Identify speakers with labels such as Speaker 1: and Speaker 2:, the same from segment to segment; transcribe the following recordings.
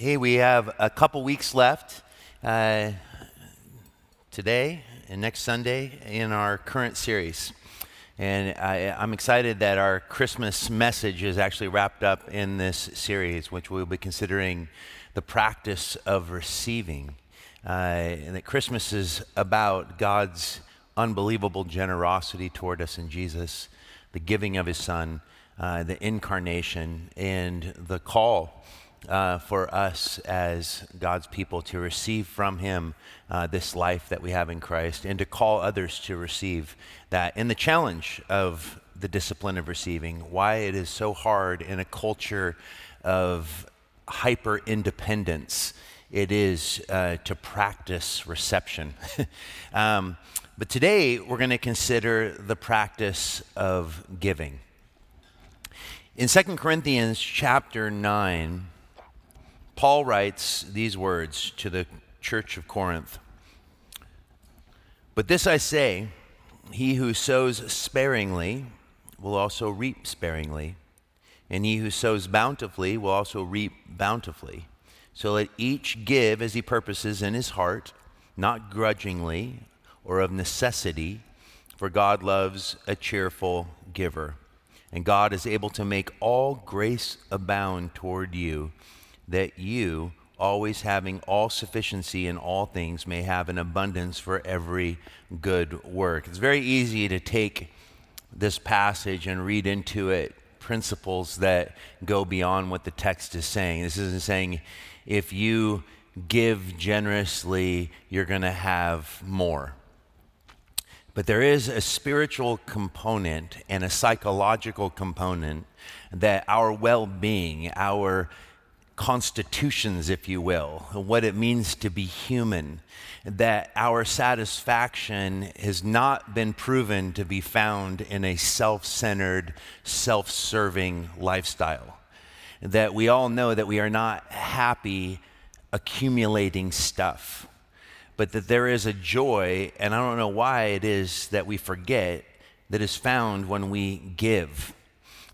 Speaker 1: Hey, we have a couple weeks left uh, today and next Sunday in our current series. And I, am excited that our Christmas message is actually wrapped up in this series, which we'll be considering the practice of receiving. Uh, and that Christmas is about God's unbelievable generosity toward us in Jesus, the giving of his Son, uh, the incarnation, and the call uh, for us as God's people to receive from Him uh, this life that we have in Christ and to call others to receive that. And the challenge of the discipline of receiving, why it is so hard in a culture of hyper independence, it is uh, to practice reception. um, but today we're going to consider the practice of giving. In 2 Corinthians chapter 9, Paul writes these words to the church of Corinth But this I say, he who sows sparingly will also reap sparingly, and he who sows bountifully will also reap bountifully. So let each give as he purposes in his heart, not grudgingly or of necessity, for God loves a cheerful giver. And God is able to make all grace abound toward you that you, always having all sufficiency in all things, may have an abundance for every good work. It's very easy to take this passage and read into it principles that go beyond what the text is saying. This isn't saying if you give generously, you're going to have more. But there is a spiritual component and a psychological component that our well being, our constitutions, if you will, what it means to be human, that our satisfaction has not been proven to be found in a self centered, self serving lifestyle. That we all know that we are not happy accumulating stuff, but that there is a joy, and I don't know why it is that we forget, that is found when we give.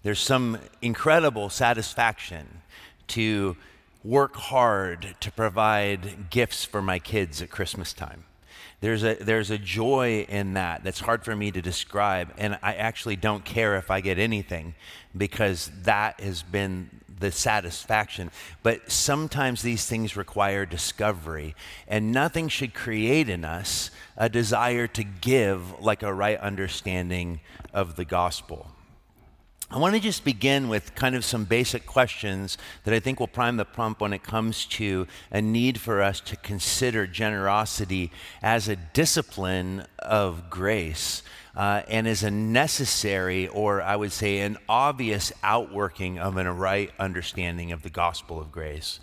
Speaker 1: There's some incredible satisfaction to work hard to provide gifts for my kids at Christmas time. There's a, there's a joy in that that's hard for me to describe, and I actually don't care if I get anything because that has been the satisfaction. But sometimes these things require discovery, and nothing should create in us a desire to give like a right understanding of the gospel. I want to just begin with kind of some basic questions that I think will prime the pump when it comes to a need for us to consider generosity as a discipline of grace uh, and as a necessary, or I would say an obvious outworking of a right understanding of the gospel of grace.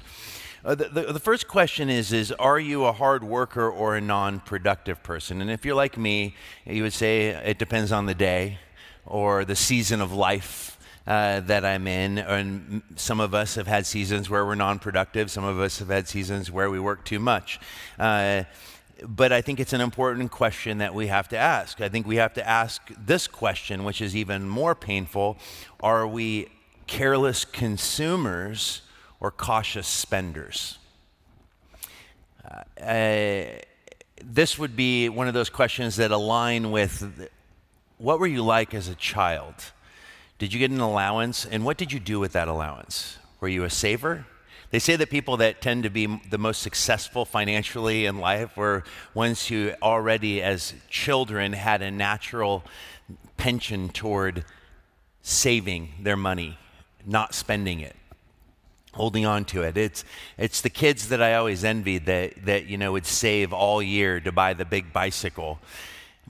Speaker 1: Uh, the, the, the, first question is, is Are you a hard worker or a non productive person? And if you're like me, you would say it depends on the day or the season of life uh, that I'm in. And some of us have had seasons where we're non productive, some of us have had seasons where we work too much. Uh, but I think it's an important question that we have to ask. I think we have to ask this question, which is even more painful Are we careless consumers or cautious spenders? Uh, this would be one of those questions that align with what were you like as a child? Did you get an allowance? And what did you do with that allowance? Were you a saver? They say that people that tend to be the most successful financially in life were ones who already, as children, had a natural penchant toward saving their money, not spending it holding on to it. It's, it's the kids that I always envied that, that, you know, would save all year to buy the big bicycle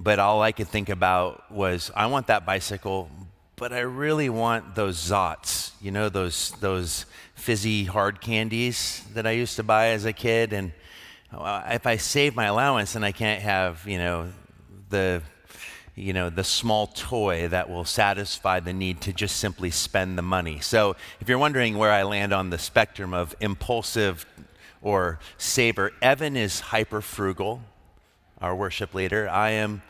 Speaker 1: but all I could think about was, I want that bicycle, but I really want those Zotz, you know, those, those fizzy hard candies that I used to buy as a kid. And uh, if I save my allowance, then I can't have, you know, the, you know, the small toy that will satisfy the need to just simply spend the money. So if you're wondering where I land on the spectrum of impulsive or saver, Evan is hyper frugal our worship leader. I am,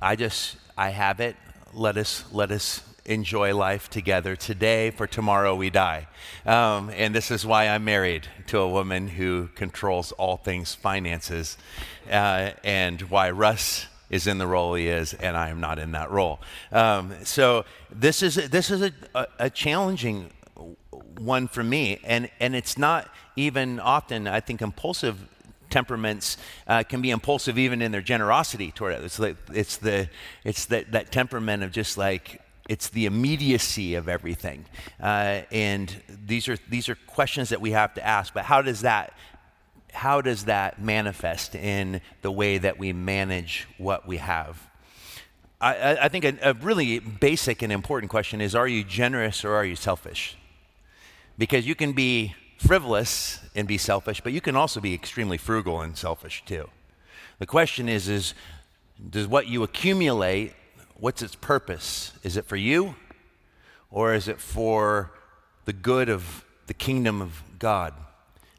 Speaker 1: I just, I have it. Let us, let us enjoy life together today, for tomorrow we die. Um, and this is why I'm married to a woman who controls all things finances, uh, and why Russ is in the role he is, and I am not in that role. Um, so this is this is a, a, a challenging one for me, and and it's not even often I think impulsive temperaments uh, can be impulsive even in their generosity toward others. It's, like, it's the it's that that temperament of just like it's the immediacy of everything, uh, and these are these are questions that we have to ask. But how does that how does that manifest in the way that we manage what we have? I, I think a, a, really basic and important question is Are you generous or are you selfish? Because you can be frivolous and be selfish, but you can also be extremely frugal and selfish too. The question is, is does what you accumulate, what's its purpose? Is it for you or is it for the good of the kingdom of God?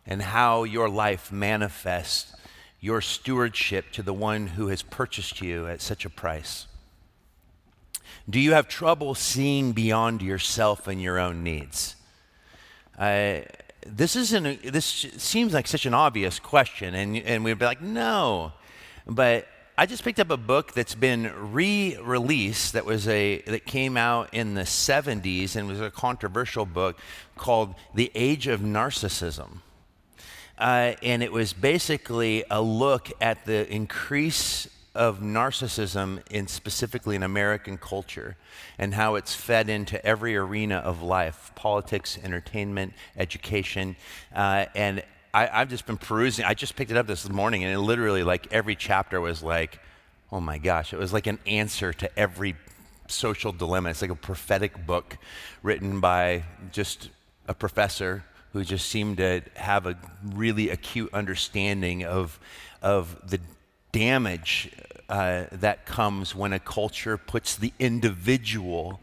Speaker 1: and how your life manifests your stewardship to the one who has purchased you at such a price? Do you have trouble seeing beyond yourself and your own needs? Uh, this isn't. This seems like such an obvious question, and and we'd be like, no, but I just picked up a book that's been re-released that was a that came out in the 70s and was a controversial book called The Age of Narcissism. Uh, and it was basically a look at the increase of narcissism in specifically in American culture and how it's fed into every arena of life politics, entertainment, education. Uh, and I, have just been perusing, I just picked it up this morning, and it literally, like, every chapter was like, oh my gosh, it was like an answer to every social dilemma. It's like a prophetic book written by just a professor who just seemed to have a really acute understanding of, of the damage uh, that comes when a culture puts the individual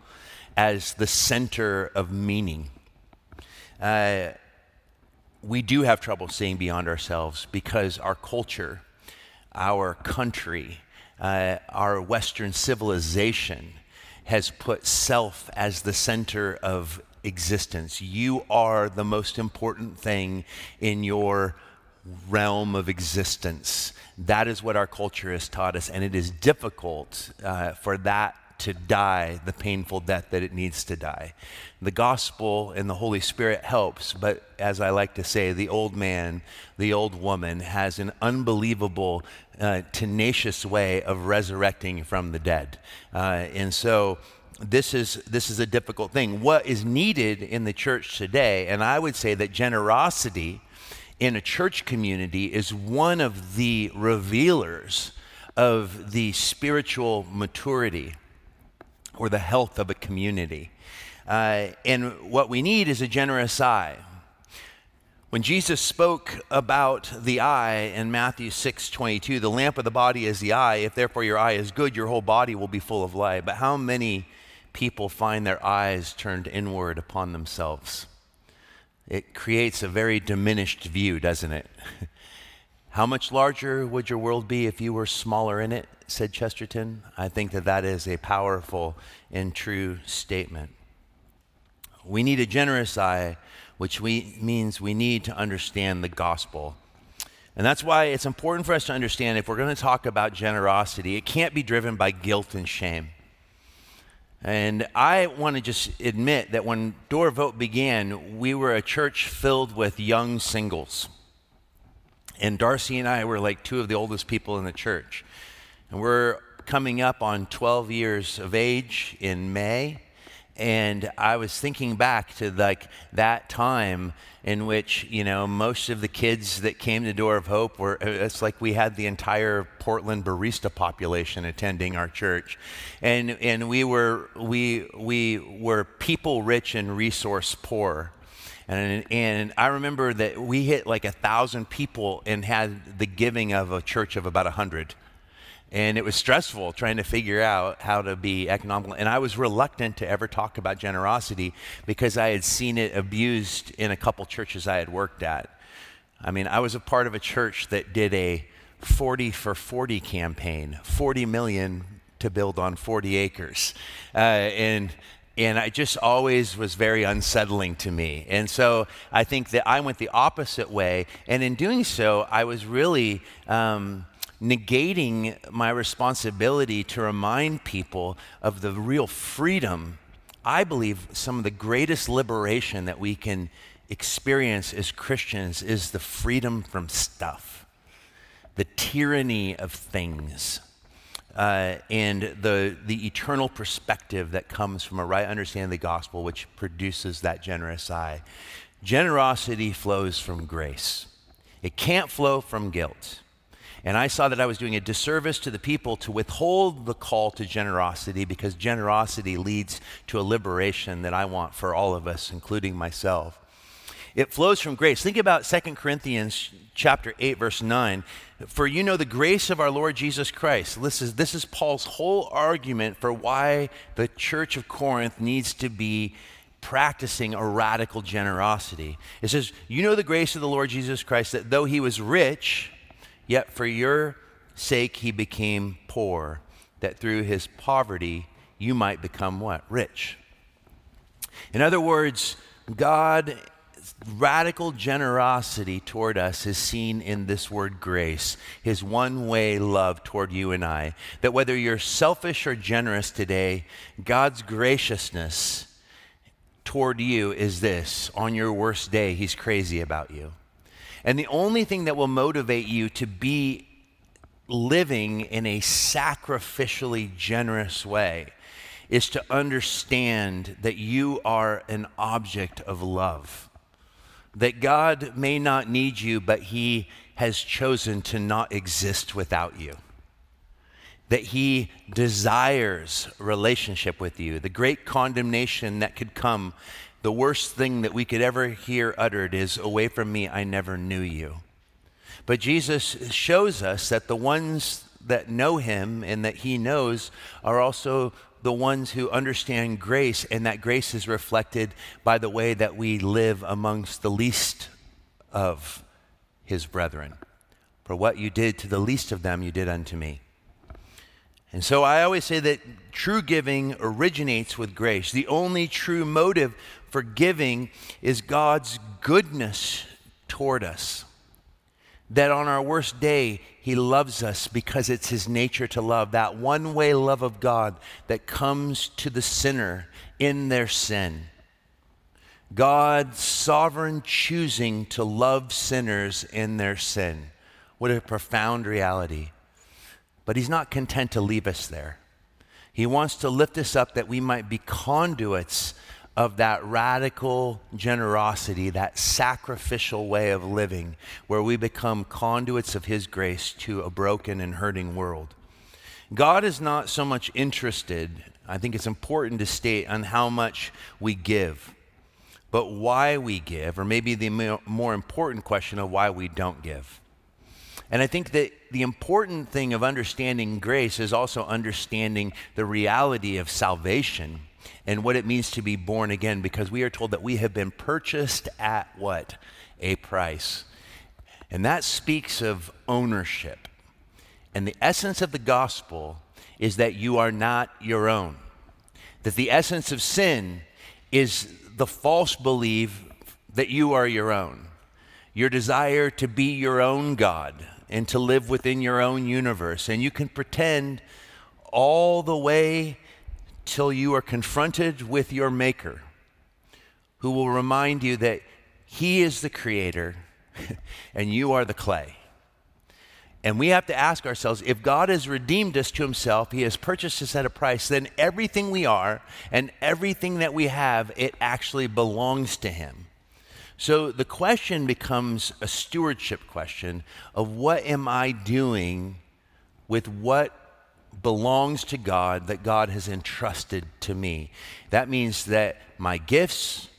Speaker 1: as the center of meaning. Uh, we do have trouble seeing beyond ourselves because our culture, our country, uh, our Western civilization has put self as the center of existence. You are the most important thing in your realm of existence. That is what our culture has taught us, and it is difficult uh, for that to die the painful death that it needs to die. The gospel and the Holy Spirit helps, but as I like to say, the old man, the old woman has an unbelievable, uh, tenacious way of resurrecting from the dead. Uh, and so, this is, this is a difficult thing. What is needed in the church today, and I would say that generosity in a church community is one of the revealers of the spiritual maturity or the health of a community. Uh, and what we need is a generous eye. When Jesus spoke about the eye in Matthew 6 22, the lamp of the body is the eye. If therefore your eye is good, your whole body will be full of light. But how many people find their eyes turned inward upon themselves. It creates a very diminished view, doesn't it? How much larger would your world be if you were smaller in it? said Chesterton. I think that that is a powerful and true statement. We need a generous eye, which we, means we need to understand the gospel. And that's why it's important for us to understand if we're going to talk about generosity, it can't be driven by guilt and shame. And I want to just admit that when Door of Hope began, we were a church filled with young singles. And Darcy and I were like two of the oldest people in the church. And we're coming up on 12 years of age in May. And I was thinking back to like that time in which you know most of the kids that came to Door of Hope were uh, it's like we had the entire Portland barista population attending our church, and and we were we we were people rich and resource poor. And, and I remember that we hit like a thousand people and had the giving of a church of about a hundred. And it was stressful trying to figure out how to be economical. And I was reluctant to ever talk about generosity because I had seen it abused in a couple churches I had worked at. I mean, I was a part of a church that did a 40 for 40 campaign, 40 million to build on 40 acres. Uh, and and I just always was very unsettling to me. And so I think that I went the opposite way. And in doing so, I was really um, negating my responsibility to remind people of the real freedom. I believe some of the greatest liberation that we can experience as Christians is the freedom from stuff, the tyranny of things uh, and the, the eternal perspective that comes from a right understanding of the gospel, which produces that generous eye. Generosity flows from grace, it can't flow from guilt. And I saw that I was doing a disservice to the people to withhold the call to generosity because generosity leads to a liberation that I want for all of us, including myself. It flows from grace. Think about 2 Corinthians chapter 8 verse 9. For you know the grace of our Lord Jesus Christ. This is, this is Paul's whole argument for why the church of Corinth needs to be practicing a radical generosity. It says, You know the grace of the Lord Jesus Christ, that though he was rich, yet for your sake he became poor, that through his poverty you might become what? Rich. In other words, God's radical generosity toward us is seen in this word grace, his one way love toward you and I. That whether you're selfish or generous today, God's graciousness toward you is this on your worst day, he's crazy about you. And the only thing that will motivate you to be living in a sacrificially generous way is to understand that you are an object of love that God may not need you, but He has chosen to not exist without you. That He desires relationship with you. The great condemnation that could come, the worst thing that we could ever hear uttered is, Away from me, I never knew you. But Jesus shows us that the ones that know Him and that He knows are also the ones who understand grace, and that grace is reflected by the way that we live amongst the least of his brethren. For what you did to the least of them, you did unto me. And so I always say that true giving originates with grace. The only true motive for giving is God's goodness toward us that on our worst day, He loves us because it's His nature to love. That one way love of God that comes to the sinner in their sin. God's sovereign choosing to love sinners in their sin. What a profound reality. But He's not content to leave us there. He wants to lift us up that we might be conduits of that radical generosity, that sacrificial way of living, where we become conduits of His grace to a broken and hurting world. God is not so much interested, I think it's important to state, on how much we give, but why we give, or maybe the more important question of why we don't give. And I think that the important thing of understanding grace is also understanding the reality of salvation and what it means to be born again because we are told that we have been purchased at what? A price. And that speaks of ownership. And the essence of the gospel is that you are not your own. That the essence of sin is the false belief that you are your own. Your desire to be your own God and to live within your own universe. And you can pretend all the way till you are confronted with your Maker, who will remind you that He is the Creator and you are the clay. And we have to ask ourselves if God has redeemed us to Himself, He has purchased us at a price, then everything we are and everything that we have, it actually belongs to Him. So the question becomes a stewardship question of what am I doing with what belongs to God that God has entrusted to me. That means that my gifts,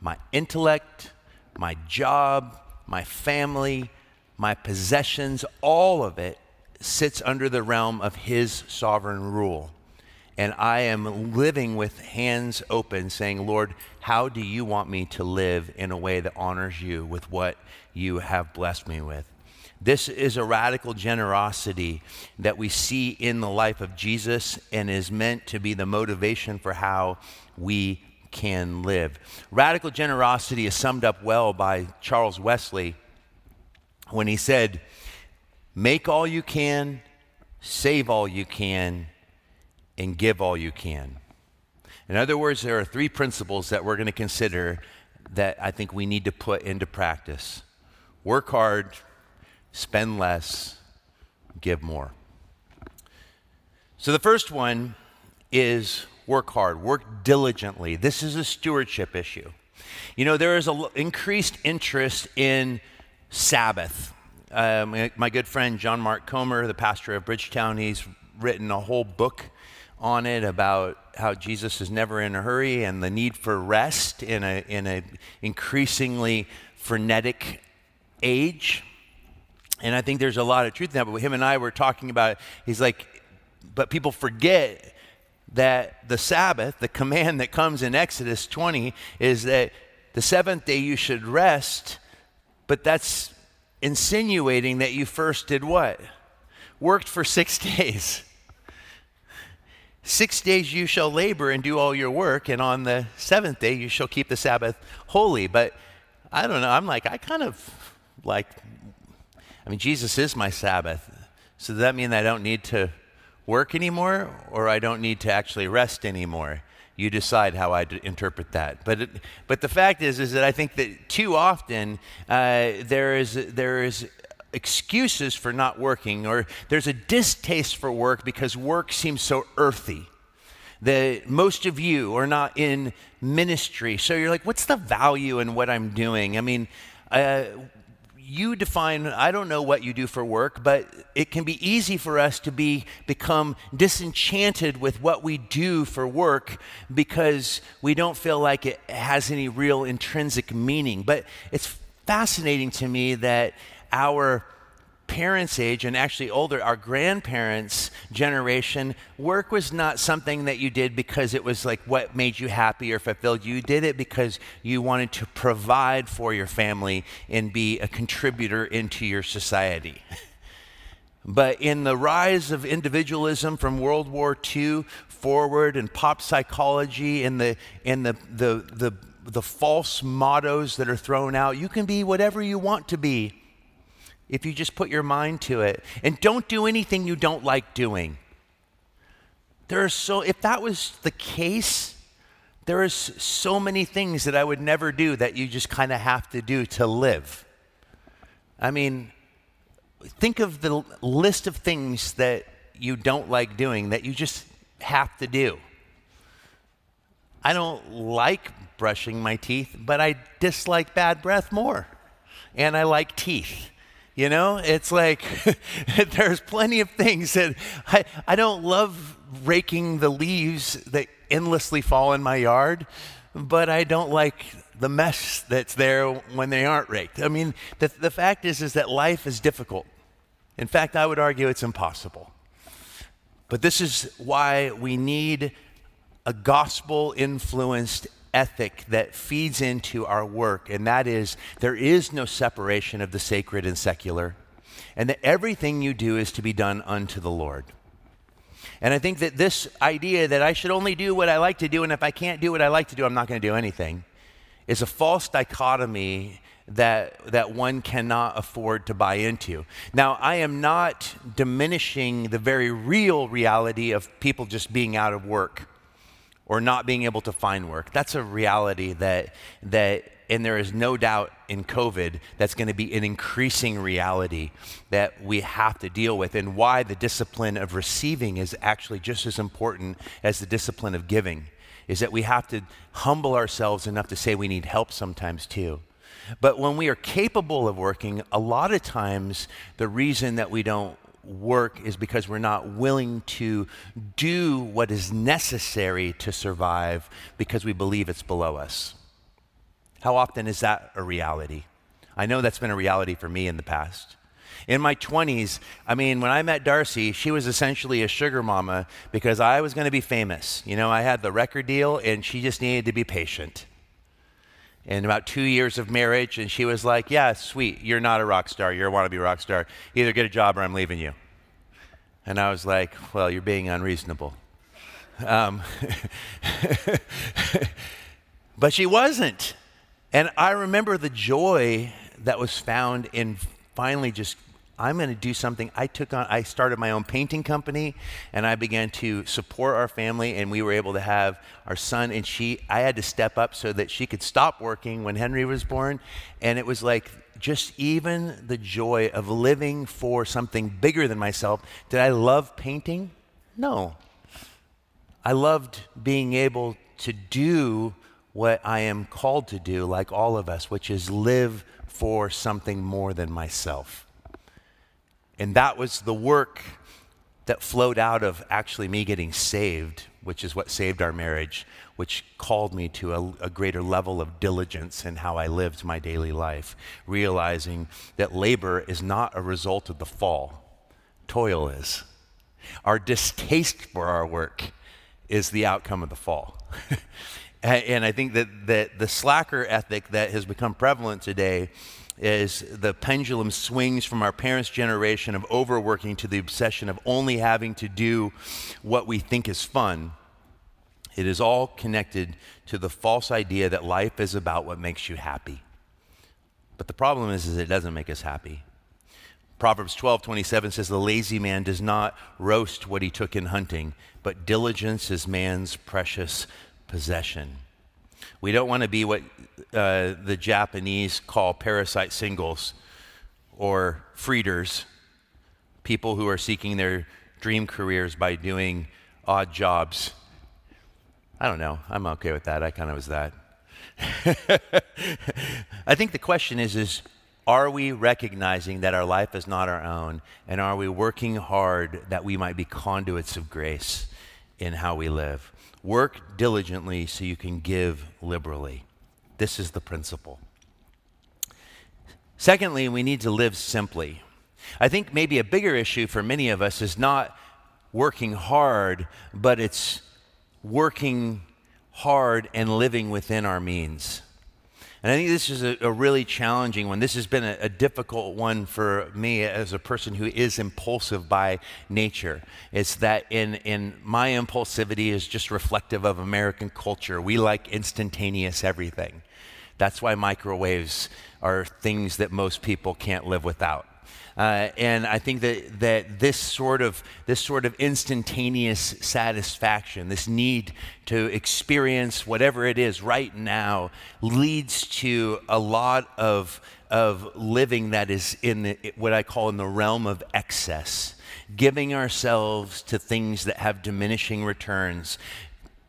Speaker 1: my intellect, my job, my family, my possessions, all of it sits under the realm of His sovereign rule. And I am living with hands open, saying, Lord, how do you want me to live in a way that honors you with what you have blessed me with? This is a radical generosity that we see in the life of Jesus and is meant to be the motivation for how we can live. Radical generosity is summed up well by Charles Wesley when he said, Make all you can, save all you can, and give all you can. In other words, there are three principles that we're going to consider that I think we need to put into practice work hard, spend less, give more. So the first one is work hard, work diligently. This is a stewardship issue. You know, there is an increased interest in Sabbath. Um, my good friend John Mark Comer, the pastor of Bridgetown, he's written a whole book on it about how Jesus is never in a hurry and the need for rest in a in a increasingly frenetic age. And I think there's a lot of truth in that. But him and I were talking about. He's like, but people forget that the Sabbath, the command that comes in Exodus 20, is that the seventh day you should rest, but that's insinuating that you first did what? Worked for six days. Six days you shall labor and do all your work, and on the seventh day you shall keep the Sabbath holy. But I don't know, I'm like, I kind of like, I mean, Jesus is my Sabbath. So does that mean I don't need to work anymore or I don't need to actually rest anymore. You decide how I interpret that. But, but the fact is, is that I think that too often uh, there, is, there is excuses for not working or there's a distaste for work because work seems so earthy that most of you are not in ministry. So you're like, what's the value in what I'm doing? I mean, uh, you define i don't know what you do for work but it can be easy for us to be become disenchanted with what we do for work because we don't feel like it has any real intrinsic meaning but it's fascinating to me that our parents' age and actually older, our grandparents' generation, work was not something that you did because it was like what made you happy or fulfilled. You did it because you wanted to provide for your family and be a contributor into your society. But in the rise of individualism from World War II forward and pop psychology and the, and the, the, the, the false mottos that are thrown out, you can be whatever you want to be if you just put your mind to it. And don't do anything you don't like doing. There are so, if that was the case, there is so many things that I would never do that you just kind of have to do to live. I mean, think of the list of things that you don't like doing that you just have to do. I don't like brushing my teeth, but I dislike bad breath more. And I like teeth. You know, it's like there's plenty of things that I, I don't love raking the leaves that endlessly fall in my yard, but I don't like the mess that's there when they aren't raked. I mean, the, the fact is, is that life is difficult. In fact, I would argue it's impossible. But this is why we need a gospel influenced ethic that feeds into our work, and that is there is no separation of the sacred and secular, and that everything you do is to be done unto the Lord. And I think that this idea that I should only do what I like to do, and if I can't do what I like to do, I'm not going to do anything, is a false dichotomy that, that one cannot afford to buy into. Now, I am not diminishing the very real reality of people just being out of work or not being able to find work. That's a reality that, that and there is no doubt in COVID that's going to be an increasing reality that we have to deal with, and why the discipline of receiving is actually just as important as the discipline of giving. Is that we have to humble ourselves enough to say we need help sometimes too. But when we are capable of working, a lot of times the reason that we don't work is because we're not willing to do what is necessary to survive because we believe it's below us. How often is that a reality? I know that's been a reality for me in the past. In my 20s, I mean, when I met Darcy, she was essentially a sugar mama because I was going to be famous. You know, I had the record deal and she just needed to be patient. In about two years of marriage, and she was like, Yeah, sweet, you're not a rock star. You're a wannabe rock star. Either get a job or I'm leaving you. And I was like, Well, you're being unreasonable. Um, but she wasn't. And I remember the joy that was found in finally just I'm going to do something. I took on, I started my own painting company and I began to support our family and we were able to have our son and she, I had to step up so that she could stop working when Henry was born. And it was like just even the joy of living for something bigger than myself. Did I love painting? No. I loved being able to do what I am called to do, like all of us, which is live for something more than myself. And that was the work that flowed out of actually me getting saved, which is what saved our marriage, which called me to a, a, greater level of diligence in how I lived my daily life, realizing that labor is not a result of the fall, toil is. Our distaste for our work is the outcome of the fall. and I think that, that the slacker ethic that has become prevalent today is the pendulum swings from our parents' generation of overworking to the obsession of only having to do what we think is fun. It is all connected to the false idea that life is about what makes you happy. But the problem is, is it doesn't make us happy. Proverbs 12, 27 says, The lazy man does not roast what he took in hunting, but diligence is man's precious possession. We don't want to be what uh, the Japanese call parasite singles or freeters, people who are seeking their dream careers by doing odd jobs. I don't know. I'm okay with that. I kind of was that. I think the question is is are we recognizing that our life is not our own and are we working hard that we might be conduits of grace in how we live? Work diligently so you can give liberally. This is the principle. Secondly, we need to live simply. I think maybe a bigger issue for many of us is not working hard, but it's working hard and living within our means. And I think this is a, a really challenging one. This has been a, a, difficult one for me as a person who is impulsive by nature. It's that in, in my impulsivity is just reflective of American culture. We like instantaneous everything. That's why microwaves are things that most people can't live without. Uh, and I think that, that this, sort of, this sort of instantaneous satisfaction, this need to experience whatever it is right now, leads to a lot of, of living that is in the, what I call in the realm of excess. Giving ourselves to things that have diminishing returns,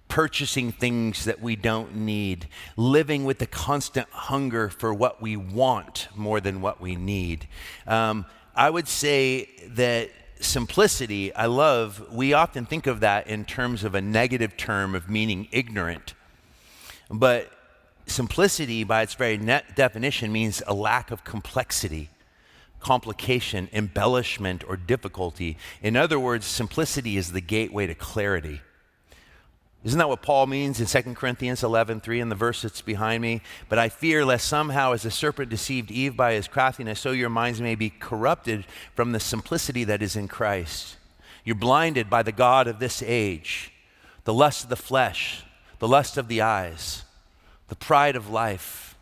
Speaker 1: purchasing things that we don't need, living with the constant hunger for what we want more than what we need. Um, I would say that simplicity, I love, we often think of that in terms of a negative term of meaning ignorant. But simplicity, by its very definition, means a lack of complexity, complication, embellishment, or difficulty. In other words, simplicity is the gateway to clarity. Isn't that what Paul means in 2 Corinthians 11, 3 in the verse that's behind me? But I fear lest somehow, as the serpent deceived Eve by his craftiness, so your minds may be corrupted from the simplicity that is in Christ. You're blinded by the God of this age, the lust of the flesh, the lust of the eyes, the pride of life.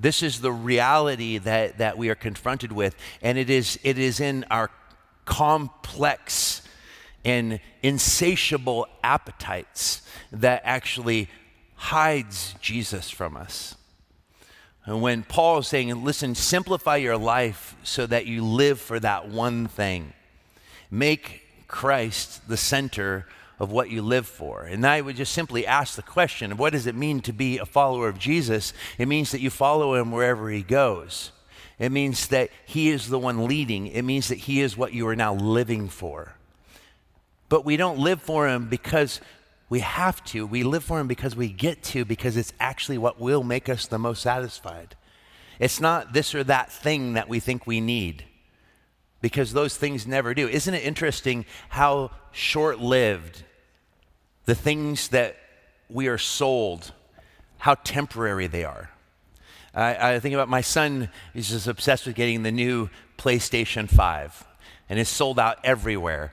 Speaker 1: This is the reality that, that we are confronted with, and it is, it is in our complex and insatiable appetites that actually hides Jesus from us. And when Paul is saying, listen, simplify your life so that you live for that one thing, make Christ the center of what you live for. And I would just simply ask the question what does it mean to be a follower of Jesus? It means that you follow him wherever he goes. It means that he is the one leading. It means that he is what you are now living for. But we don't live for Him because we have to. We live for Him because we get to, because it's actually what will make us the most satisfied. It's not this or that thing that we think we need, because those things never do. Isn't it interesting how short lived the things that we are sold, how temporary they are? I, I think about my son, he's just obsessed with getting the new PlayStation 5, and it's sold out everywhere.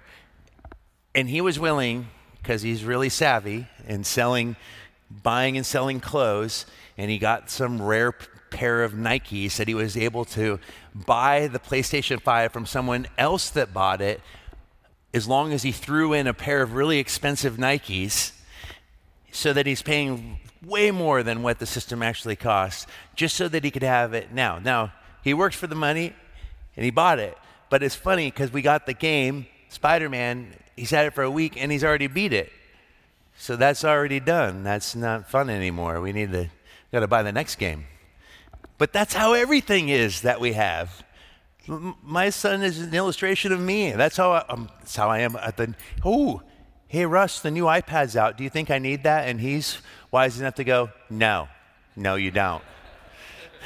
Speaker 1: And he was willing, because he's really savvy in selling, buying and selling clothes, and he got some rare pair of Nikes that he was able to buy the PlayStation 5 from someone else that bought it as long as he threw in a pair of really expensive Nikes so that he's paying way more than what the system actually costs just so that he could have it now. Now, he worked for the money and he bought it. But it's funny because we got the game, Spider Man, he's had it for a week and he's already beat it. So that's already done. That's not fun anymore. We need to got to buy the next game. But that's how everything is that we have. My son is an illustration of me. That's how I, um, that's how I am. At the oh, hey Russ, the new iPad's out. Do you think I need that? And he's wise enough to go, no, no, you don't.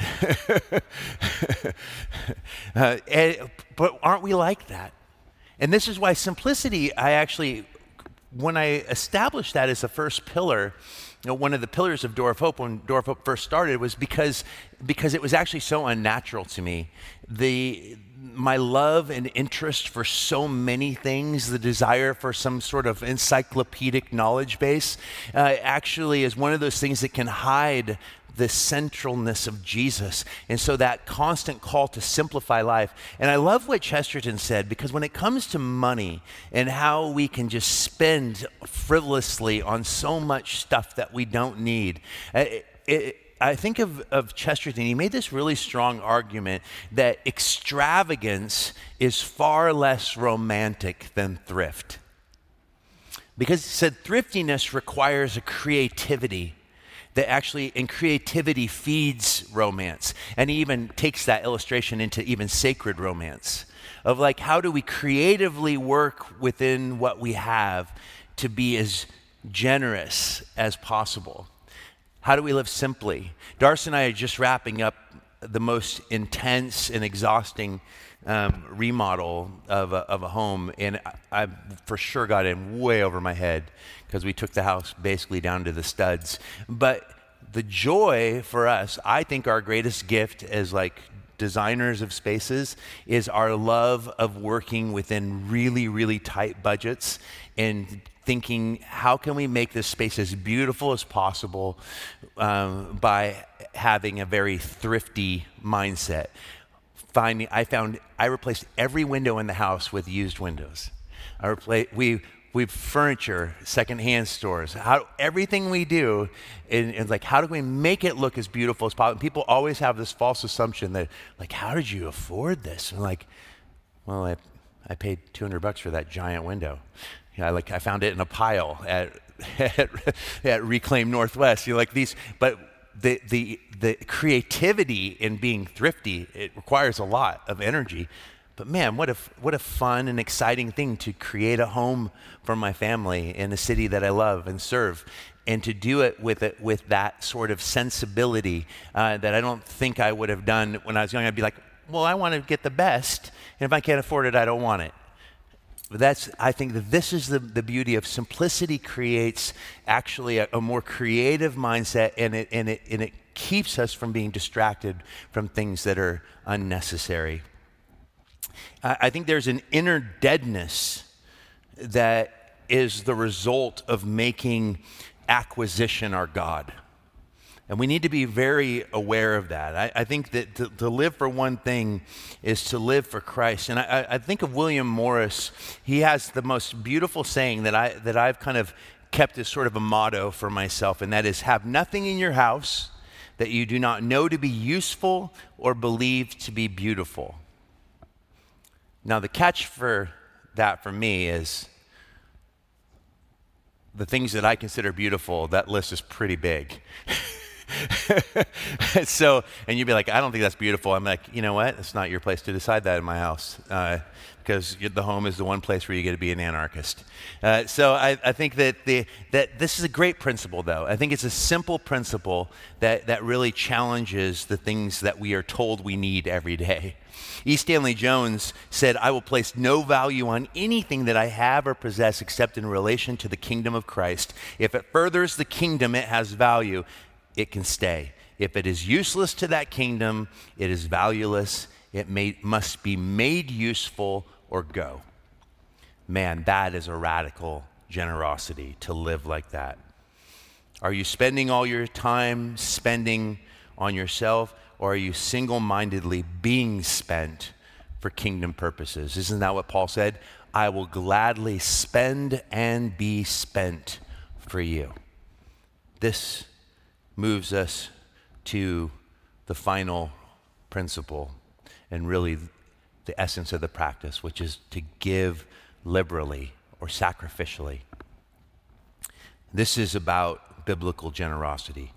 Speaker 1: uh, and, but aren't we like that? And this is why simplicity, I actually, when I established that as the first pillar, you know, one of the pillars of Door of Hope when Door of Hope first started was because, because it was actually so unnatural to me. The, my love and interest for so many things, the desire for some sort of encyclopedic knowledge base, uh, actually is one of those things that can hide the centralness of Jesus. And so that constant call to simplify life. And I love what Chesterton said because when it comes to money and how we can just spend frivolously on so much stuff that we don't need, it, it, I think of, of Chesterton, he made this really strong argument that extravagance is far less romantic than thrift. Because he said thriftiness requires a creativity that actually in creativity feeds romance. And he even takes that illustration into even sacred romance of like how do we creatively work within what we have to be as generous as possible. How do we live simply? Darcy and I are just wrapping up the most intense and exhausting um, remodel of a, of a home, and I, I, for sure got in way over my head because we took the house basically down to the studs. But the joy for us, I think our greatest gift as like designers of spaces is our love of working within really, really tight budgets and thinking how can we make this space as beautiful as possible um, by having a very thrifty mindset finding, I found, I replaced every window in the house with used windows. I replaced, we, we furniture, secondhand stores, how, everything we do, is like, how do we make it look as beautiful as possible? People always have this false assumption that, like, how did you afford this? And like, well, I, I paid 200 bucks for that giant window. You know, like, I found it in a pile at, at, at Reclaim Northwest. You know, like these, but the, the, the creativity in being thrifty, it requires a lot of energy. But man, what a, what a fun and exciting thing to create a home for my family in a city that I love and serve. And to do it with, it, with that sort of sensibility uh, that I don't think I would have done when I was young. I'd be like, well, I want to get the best. And if I can't afford it, I don't want it. But that's, I think that this is the, the beauty of simplicity creates actually a, a more creative mindset and it, and, it, and it keeps us from being distracted from things that are unnecessary. I, think there's an inner deadness that is the result of making acquisition our God. And we need to be very aware of that. I, I think that to, to, live for one thing is to live for Christ. And I, I, think of William Morris. He has the most beautiful saying that, I, that I've kind of kept as sort of a motto for myself, and that is have nothing in your house that you do not know to be useful or believe to be beautiful. Now, the catch for that for me is the things that I consider beautiful, that list is pretty big. so, and you'd be like, I don't think that's beautiful. I'm like, you know what? It's not your place to decide that in my house. Uh, because the home is the one place where you get to be an anarchist. Uh, so I, I, think that, the, that this is a great principle, though. I think it's a simple principle that, that really challenges the things that we are told we need every day. E. Stanley Jones said, I will place no value on anything that I have or possess except in relation to the kingdom of Christ. If it furthers the kingdom, it has value it can stay. If it is useless to that kingdom, it is valueless. It may, must be made useful or go. Man, that is a radical generosity to live like that. Are you spending all your time spending on yourself, or are you single mindedly being spent for kingdom purposes? Isn't that what Paul said? I will gladly spend and be spent for you. This moves us to the final principle and really the essence of the practice, which is to give liberally or sacrificially. This is about biblical generosity.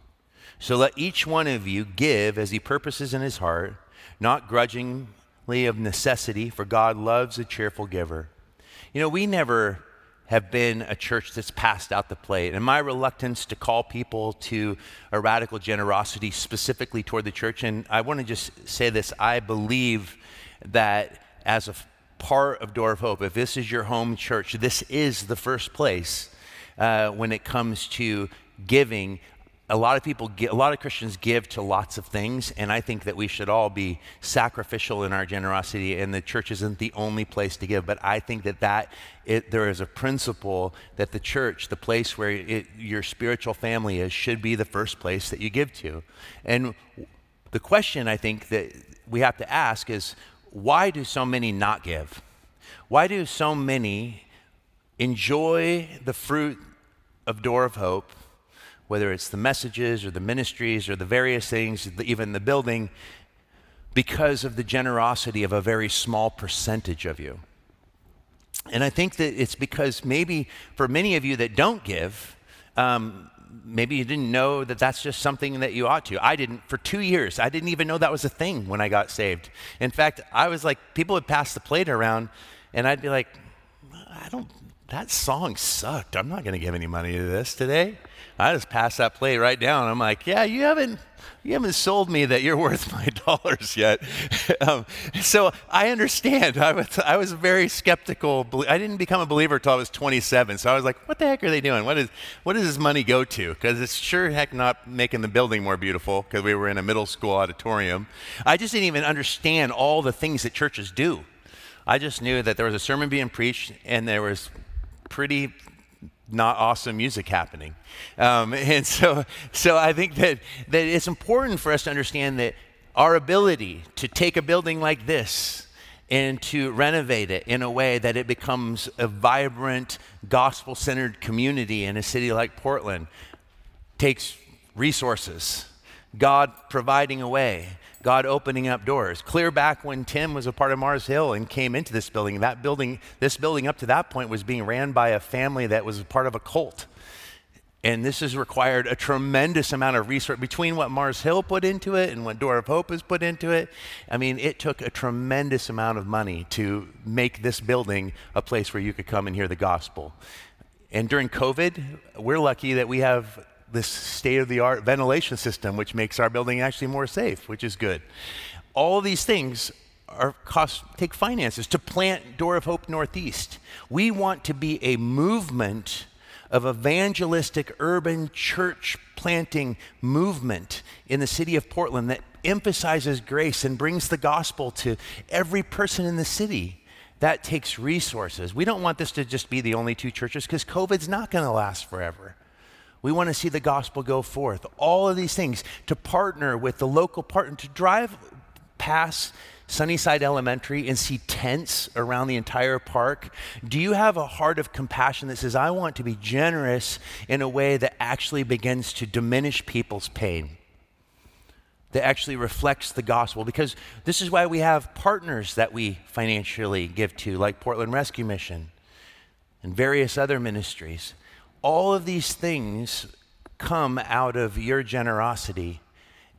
Speaker 1: So let each one of you give as he purposes in his heart, not grudgingly of necessity, for God loves a cheerful giver. You know, we never have been a church that's passed out the plate. And my reluctance to call people to a radical generosity specifically toward the church, and I want to just say this I believe that as a part of Door of Hope, if this is your home church, this is the first place uh, when it comes to giving a lot of people, a lot of Christians give to lots of things, and I think that we should all be sacrificial in our generosity. And the church isn't the only place to give, but I think that that it, there is a principle that the church, the place where it, your spiritual family is, should be the first place that you give to. And the question I think that we have to ask is, why do so many not give? Why do so many enjoy the fruit of Door of Hope? Whether it's the messages or the ministries or the various things, even the building, because of the generosity of a very small percentage of you. And I think that it's because maybe for many of you that don't give, um, maybe you didn't know that that's just something that you ought to. I didn't for two years. I didn't even know that was a thing when I got saved. In fact, I was like, people would pass the plate around, and I'd be like, I don't, that song sucked. I'm not going to give any money to this today. I just passed that plate right down. I'm like, yeah, you haven't, you haven't sold me that you're worth my dollars yet. um, so I understand. I was, I was very skeptical. I didn't become a believer until I was 27. So I was like, what the heck are they doing? What, is, what does this money go to? Because it's sure heck not making the building more beautiful because we were in a middle school auditorium. I just didn't even understand all the things that churches do. I just knew that there was a sermon being preached and there was pretty not awesome music happening. Um, and so, so I think that, that it's important for us to understand that our ability to take a building like this and to renovate it in a way that it becomes a vibrant, gospel centered community in a city like Portland takes resources, God providing a way. God opening up doors. Clear back when Tim was a part of Mars Hill and came into this building, that building, this building up to that point was being ran by a family that was part of a cult. And this has required a tremendous amount of research between what Mars Hill put into it and what Door of Hope has put into it. I mean, it took a tremendous amount of money to make this building a place where you could come and hear the gospel. And during COVID, we're lucky that we have this state of the art ventilation system, which makes our building actually more safe, which is good. All these things are cost take finances to plant Door of Hope Northeast. We want to be a movement of evangelistic urban church planting movement in the city of Portland that emphasizes grace and brings the gospel to every person in the city. That takes resources. We don't want this to just be the only two churches because COVID's not going to last forever. We want to see the gospel go forth. All of these things to partner with the local partner, to drive past Sunnyside Elementary and see tents around the entire park? Do you have a heart of compassion that says, I want to be generous in a way that actually begins to diminish people's pain? That actually reflects the gospel? Because this is why we have partners that we financially give to, like Portland Rescue Mission and various other ministries all of these things come out of your generosity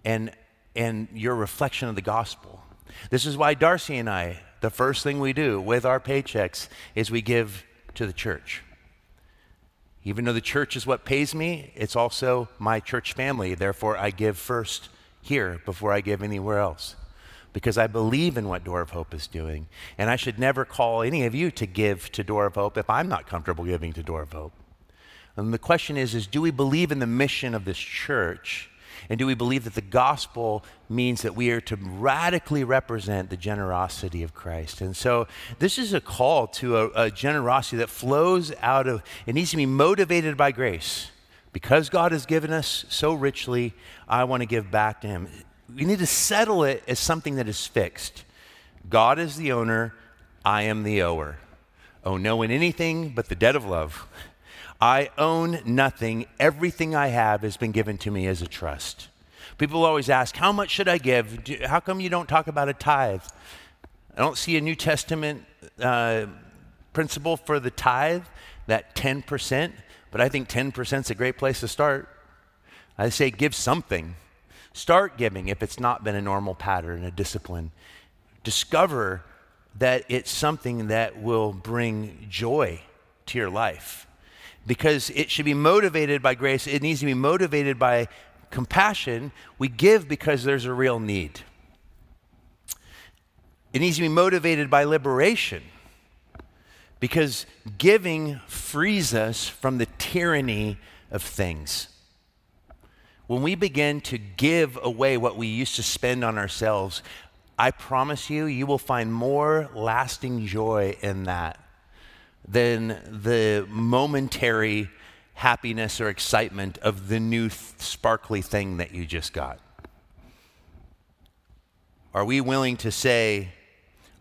Speaker 1: and, and your reflection of the gospel. This is why Darcy and I, the first thing we do with our paychecks is we give to the church. Even though the church is what pays me, it's also my church family. Therefore, I give first here before I give anywhere else because I believe in what Door of Hope is doing. And I should never call any of you to give to Door of Hope if I'm not comfortable giving to Door of Hope. And the question is, is do we believe in the mission of this church And do we believe that the gospel means that we are to radically represent the generosity of Christ? And so this is a call to a, a generosity that flows out of, it needs to be motivated by grace. Because God has given us so richly, I want to give back to Him. We need to settle it as something that is fixed. God is the owner, I am the ower. Oh, no in anything but the debt of love. I own nothing. Everything I have has been given to me as a trust. People always ask, How much should I give? How come you don't talk about a tithe? I don't see a New Testament uh, principle for the tithe, that 10%, but I think 10% is a great place to start. I say, give something. Start giving if it's not been a normal pattern, a discipline. Discover that it's something that will bring joy to your life because it should be motivated by grace. It needs to be motivated by compassion. We give because there's a real need. It needs to be motivated by liberation because giving frees us from the tyranny of things. When we begin to give away what we used to spend on ourselves, I promise you, you will find more lasting joy in that than the momentary happiness or excitement of the new th- sparkly thing that you just got? Are we willing to say,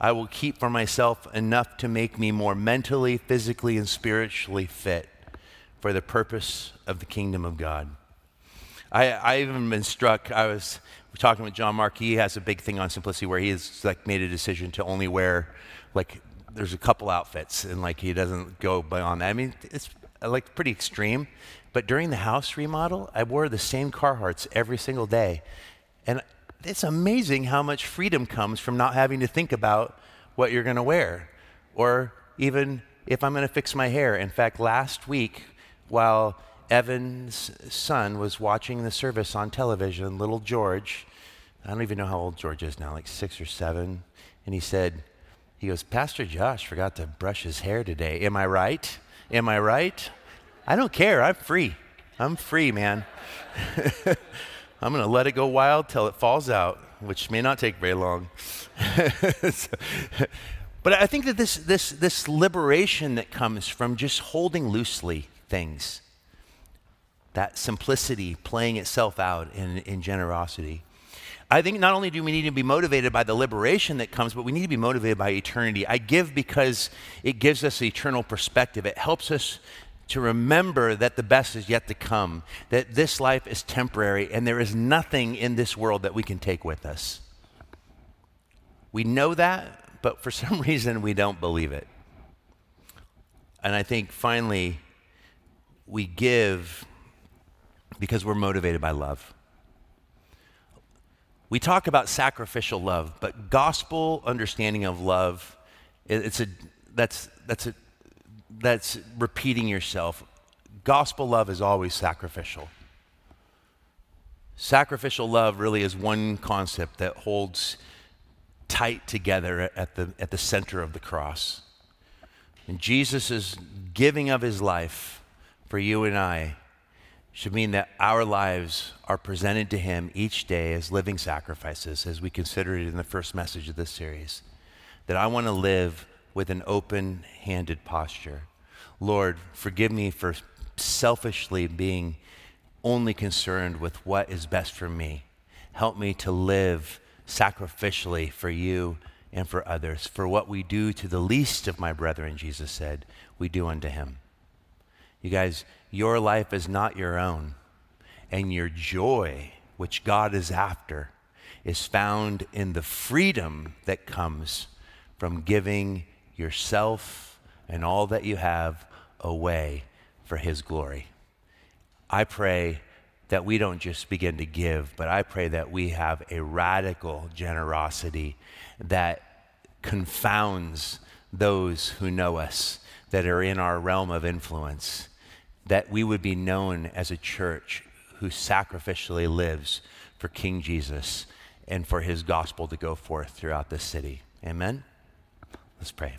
Speaker 1: I will keep for myself enough to make me more mentally, physically, and spiritually fit for the purpose of the kingdom of God? I, I even been struck. I was talking with John Mark. He has a big thing on simplicity where he has like made a decision to only wear like there's a couple outfits and like he doesn't go beyond that. I mean, it's uh, like pretty extreme. But during the house remodel, I wore the same Carhartts every single day. And it's amazing how much freedom comes from not having to think about what you're going to wear or even if I'm going to fix my hair. In fact, last week, while Evan's son was watching the service on television, little George, I don't even know how old George is now, like six or seven, and he said, he goes, Pastor Josh forgot to brush his hair today. Am I right? Am I right? I don't care. I'm free. I'm free, man. I'm going to let it go wild till it falls out, which may not take very long. so, but I think that this, this, this liberation that comes from just holding loosely things, that simplicity playing itself out in, in generosity, I think not only do we need to be motivated by the liberation that comes, but we need to be motivated by eternity. I give because it gives us eternal perspective. It helps us to remember that the best is yet to come, that this life is temporary, and there is nothing in this world that we can take with us. We know that, but for some reason we don't believe it. And I think finally, we give because we're motivated by love. We talk about sacrificial love, but gospel understanding of love, it's a, that's, that's, a, that's repeating yourself. Gospel love is always sacrificial. Sacrificial love really is one concept that holds tight together at the, at the center of the cross. And Jesus' is giving of his life for you and I should mean that our lives are presented to Him each day as living sacrifices, as we considered it in the first message of this series. That I want to live with an open handed posture. Lord, forgive me for selfishly being only concerned with what is best for me. Help me to live sacrificially for you and for others. For what we do to the least of my brethren, Jesus said, we do unto him. You guys, your life is not your own. And your joy, which God is after, is found in the freedom that comes from giving yourself and all that you have away for His glory. I pray that we don't just begin to give, but I pray that we have a radical generosity that confounds those who know us, that are in our realm of influence that we would be known as a church who sacrificially lives for King Jesus and for his gospel to go forth throughout this city. Amen? Let's pray.